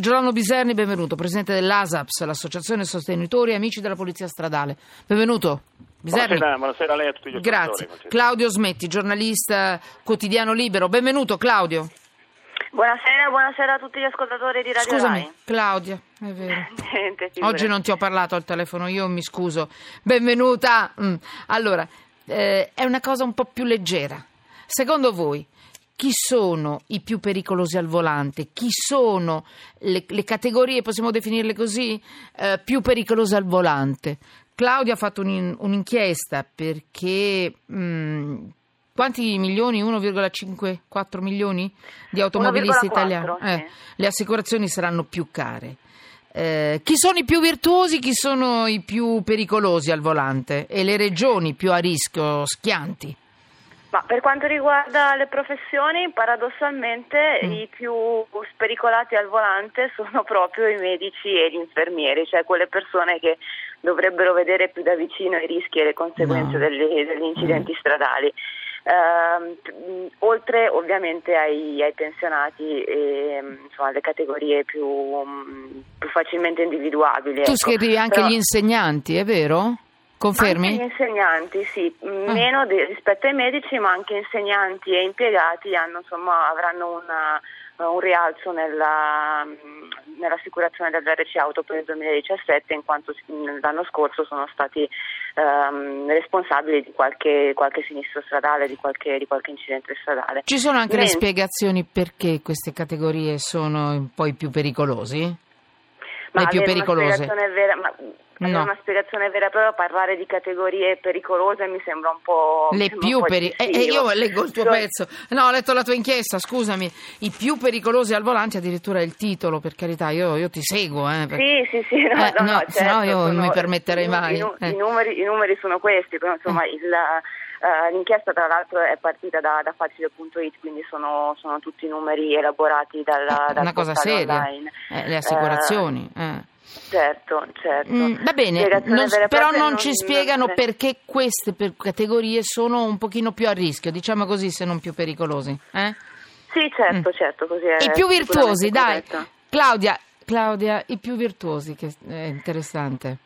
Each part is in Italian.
Giordano Biserni, benvenuto, presidente dell'ASAPS, l'Associazione Sostenitori e Amici della Polizia Stradale. Benvenuto. Biserni. Buonasera, buonasera a lei e a tutti gli Grazie. Claudio Smetti, giornalista quotidiano libero. Benvenuto Claudio. Buonasera, buonasera a tutti gli ascoltatori di Radio Scusami, Rai. Claudia, è vero. Niente, Oggi non ti ho parlato al telefono, io mi scuso. Benvenuta. Mm. Allora, eh, è una cosa un po' più leggera. Secondo voi, chi sono i più pericolosi al volante? Chi sono le, le categorie, possiamo definirle così, eh, più pericolose al volante? Claudia ha fatto un, un'inchiesta perché mh, mm, quanti milioni? 1,54 milioni di automobilisti 1,4, italiani? sì. Eh, le assicurazioni saranno più care. Eh, chi sono i più virtuosi, chi sono i più pericolosi al volante e le regioni più a rischio schianti? Ma per quanto riguarda le professioni, paradossalmente Mm. i più spericolati al volante sono proprio i medici e gli infermieri, cioè quelle persone che dovrebbero vedere più da vicino i rischi e le conseguenze No. degli, degli incidenti stradali. Ehm, mh, oltre ovviamente ai, ai pensionati e mh, insomma, alle categorie più, più facilmente individuabili. Tu ecco. scrivi anche Però- gli insegnanti, è vero? Confermi? Anche gli insegnanti, sì, m- Ah. meno di- rispetto ai medici, ma anche insegnanti e impiegati hanno, insomma, avranno una- un rialzo nella, mh, nell'assicurazione dell'RC Auto per il 2017, in quanto s- l'anno scorso sono stati ehm, responsabili di qualche, qualche sinistro stradale, di qualche, di qualche incidente stradale. Ci sono anche le Mentre- spiegazioni perché queste categorie sono poi più pericolosi? Ma le più pericolose? Vera, ma No. una spiegazione vera e propria, parlare di categorie pericolose mi sembra un po'. Le più po' pericolosi. eccessivo. io leggo il tuo Cioè, pezzo. No, ho letto la tua inchiesta, scusami. I più pericolosi al volante, addirittura il titolo, per carità, io, io ti seguo. Eh, perché- Sì, sì, sì, no, Eh, no, no, no, se no certo, io non mi permetterei i, mai, I, eh. i numeri, i numeri sono questi, però insomma il, eh, l'inchiesta tra l'altro è partita da, da facile.it, quindi sono, sono tutti numeri elaborati dalla, Eh, dal una cosa seria. Eh, le assicurazioni. eh. Certo, certo. Mm, va bene, non- però propria non ci spiegano non- perché queste per- categorie sono un pochino più a rischio, diciamo così, se non più pericolosi. eh? Sì, certo, Mm. certo, così è I più virtuosi, dai. Claudia, Claudia, i più virtuosi, che è interessante.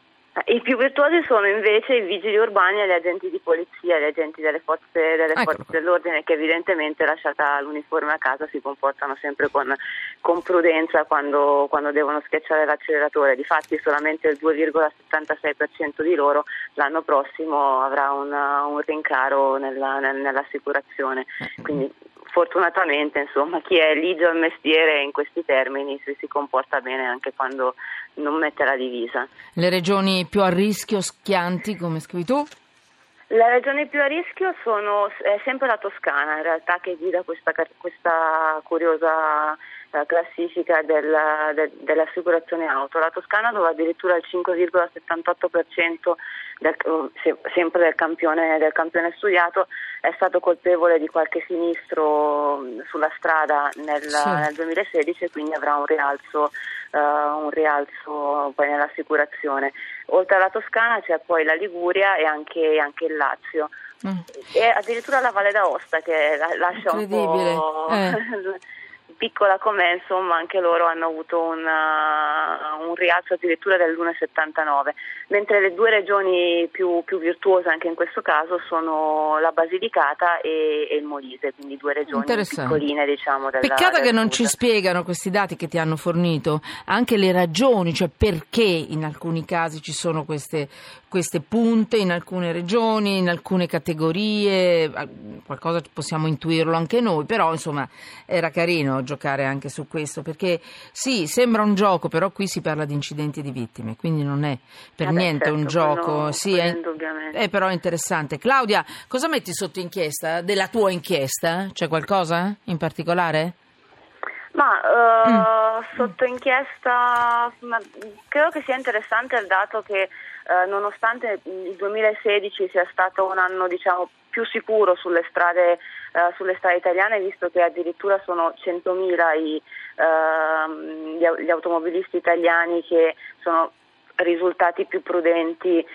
I più virtuosi sono invece i vigili urbani e gli agenti di polizia, gli agenti delle forze, delle Eccolo forze dell'ordine che evidentemente lasciata l'uniforme a casa si comportano sempre con, con prudenza quando, quando devono schiacciare l'acceleratore. Difatti solamente il 2,76% di loro l'anno prossimo avrà una- un rincaro nella- nel- nell'assicurazione. Eh, Quindi fortunatamente insomma, chi è ligio al mestiere in questi termini si, si comporta bene anche quando non mette la divisa. Le regioni più a rischio schianti, come scrivi tu? Le regioni più a rischio sono è sempre la Toscana in realtà che guida questa, questa curiosa eh, classifica della- de- dell'assicurazione auto. La Toscana dove addirittura il 5,78% del, se- sempre del campione, del campione studiato è stato colpevole di qualche sinistro sulla strada nel, Sì. nel 2016 e quindi avrà un rialzo, eh, un rialzo poi nell'assicurazione. Oltre alla Toscana c'è poi la Liguria e anche, anche il Lazio. Mm. E addirittura la Valle d'Aosta che la- lascia un po' eh. piccola com'è, insomma anche loro hanno avuto una- un rialzo addirittura dell'1,79, mentre le due regioni più, più virtuose anche in questo caso sono la Basilicata e, e il Molise, quindi due regioni piccoline diciamo della Peccato del che non ci spiegano questi dati che ti hanno fornito, anche le ragioni, cioè perché in alcuni casi ci sono queste, queste punte in alcune regioni, in alcune categorie, eh, qualcosa possiamo intuirlo anche noi, però insomma era carino giocare anche su questo, perché sì, sembra un gioco, però qui si parla di incidenti e di vittime, quindi non è per Vabbè, niente certo, un gioco, quello- sì, quello è, indubbiamente. è però interessante. Claudia, cosa metti sotto inchiesta? Della tua inchiesta? C'è qualcosa in particolare? Ma eh, Mm. sotto inchiesta ma, credo che sia interessante il dato che eh, nonostante il 2016 sia stato un anno diciamo, più sicuro sulle strade, eh, sulle strade italiane, visto che addirittura sono 100.000 i, ehm, gli, gli automobilisti italiani che sono risultati più prudenti eh,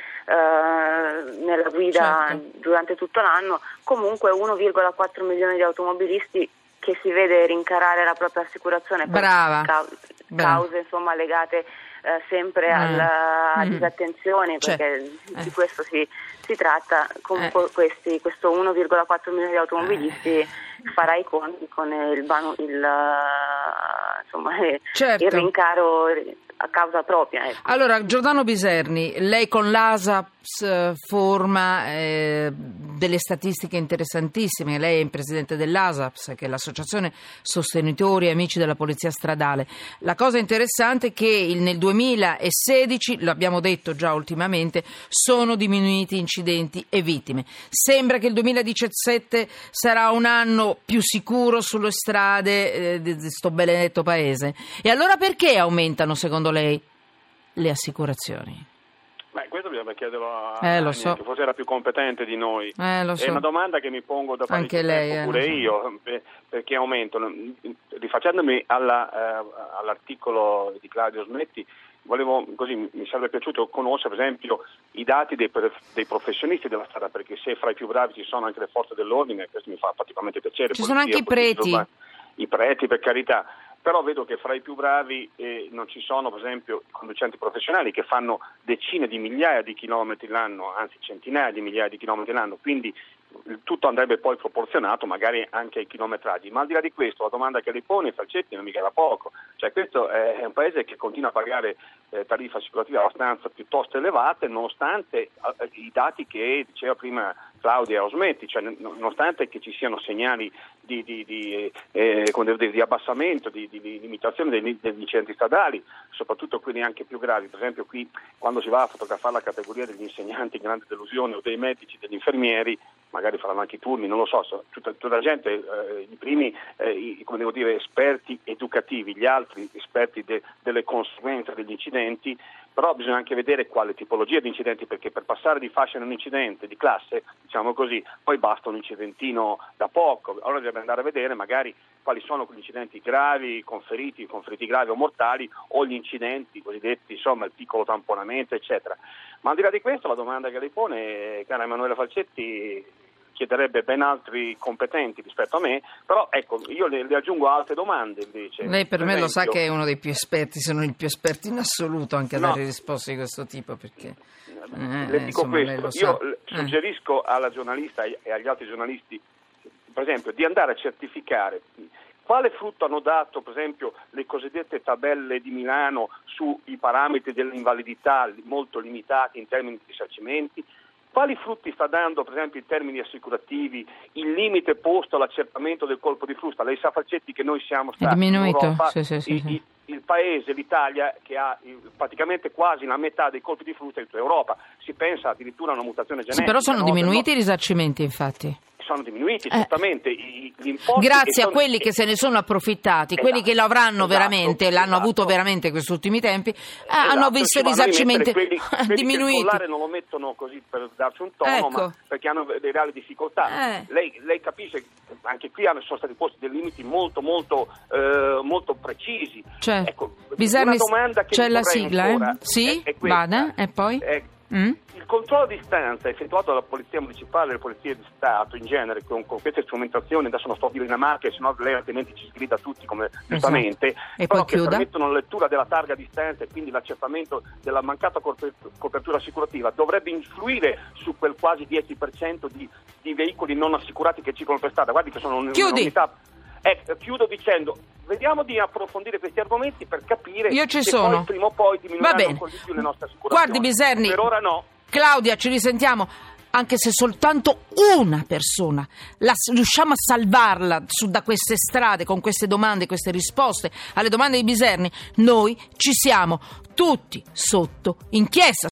nella guida Certo. durante tutto l'anno, comunque 1,4 milioni di automobilisti che si vede rincarare la propria assicurazione per Brava. ca- cause insomma, legate eh, sempre mm. alla, mm. disattenzioni, cioè, perché eh. di questo si, si tratta. Comunque eh. questi, questo 1,4 milioni di automobilisti eh. farà i conti con il, il, insomma, certo. il rincaro a causa propria. Ecco. Allora, Giordano Biserni, lei con l'ASAPS eh, forma eh, delle statistiche interessantissime. Lei è il presidente dell'ASAPS, che è l'associazione sostenitori e amici della polizia stradale. La cosa interessante è che nel 2016, lo abbiamo detto già ultimamente, sono diminuiti incidenti e vittime. Sembra che il 2017 sarà un anno più sicuro sulle strade eh, di questo benedetto paese. E allora perché aumentano, secondo lei le assicurazioni? Beh, questo bisogna chiederlo a eh, lo so. che forse era più competente di noi. Eh, so. È una domanda che mi pongo da Anche lei, eh, pure io, so. perché aumentano. Rifacendomi alla, eh, all'articolo di Claudio Smetti, volevo, così, mi sarebbe piaciuto conoscere per esempio i dati dei, dei, professionisti della strada, perché se fra i più bravi ci sono anche le forze dell'ordine, questo mi fa particolarmente piacere. Ci sono anche i preti. I preti, per carità però vedo che fra i più bravi eh, non ci sono per esempio conducenti professionali che fanno decine di migliaia di chilometri l'anno, anzi centinaia di migliaia di chilometri l'anno, quindi il tutto andrebbe poi proporzionato magari anche ai chilometraggi, ma al di là di questo la domanda che lei pone Falcetti non mica da poco, cioè questo è un paese che continua a pagare eh, tariffe assicurative abbastanza piuttosto elevate nonostante eh, i dati che diceva prima Claudia Osmetti, cioè, nonostante che ci siano segnali di, di, di, eh, dire, di abbassamento, di, limitazione degli, degli, incidenti stradali, soprattutto quelli anche più gravi, per esempio qui quando si va a fotografare la categoria degli insegnanti in grande delusione o dei medici, degli infermieri, magari faranno anche i turni, non lo so, tutta, tutta la gente, eh, i primi eh, i, come devo dire, esperti educativi, gli altri esperti de, delle conseguenze degli incidenti, però bisogna anche vedere quale tipologia di incidenti, perché per passare di fascia in un incidente di classe, diciamo così, poi basta un incidentino da poco, allora bisogna andare a vedere magari quali sono quegli incidenti gravi, con feriti, con feriti gravi o mortali, o gli incidenti cosiddetti, insomma, il piccolo tamponamento, eccetera. Ma al di là di questo la domanda che lei pone, cara Emanuela Falcetti, chiederebbe ben altri competenti rispetto a me, però ecco, io le, le aggiungo altre domande invece. Lei per, per me esempio, lo sa che è uno dei più esperti, se non il più esperto in assoluto anche a no. dare risposte di questo tipo, perché... Eh, le dico insomma, questo, io eh. suggerisco alla giornalista e agli altri giornalisti, per esempio, di andare a certificare quale frutto hanno dato, per esempio, le cosiddette tabelle di Milano sui parametri dell'invalidità molto limitati in termini di risarcimenti? Quali frutti sta dando, per esempio, in termini assicurativi, il limite posto all'accertamento del colpo di frusta? Lei sa, Falcetti, che noi siamo stati in Europa, sì, sì, sì, il, il, paese, l'Italia, che ha praticamente quasi la metà dei colpi di frusta di tutta Europa. Si pensa addirittura a una mutazione genetica. Sì, però sono no? diminuiti i risarcimenti, infatti sono diminuiti eh. giustamente i, gli importi. Grazie a quelli che se ne sono approfittati, esatto, quelli che lo avranno esatto, veramente, esatto. l'hanno avuto veramente in questi ultimi tempi, eh, hanno esatto, visto i risarcimenti quelli, quelli diminuiti. Che non lo mettono così per darci un tono, ecco. ma perché hanno delle reali difficoltà. Eh. Lei, lei, capisce che anche qui sono stati posti dei limiti molto, molto, eh, molto precisi. Cioè, ecco, Bisarni, c'è la sigla, eh? ancora, Sì, è, è vada, e poi? Mm? Il controllo a distanza effettuato dalla Polizia Municipale e dalle Polizie di Stato in genere con, con queste strumentazioni, adesso non sto a dire una marca, se no lei altrimenti ci sgrida tutti come esatto. giustamente, esatto. però che chiuda. permettono la lettura della targa a distanza e quindi l'accertamento della mancata copertura assicurativa, dovrebbe influire su quel quasi 10% di, di veicoli non assicurati che circolano per strada. Guardi che sono un'unità eh, chiudo dicendo, vediamo di approfondire questi argomenti per capire Io ci se sono. poi prima o poi diminuiranno di più le nostre assicurazioni. Guardi Biserni, per ora no. Claudia, ci risentiamo. Anche se soltanto una persona la, riusciamo a salvarla su, da queste strade con queste domande, queste risposte alle domande di Biserni, noi ci siamo tutti sotto inchiesta.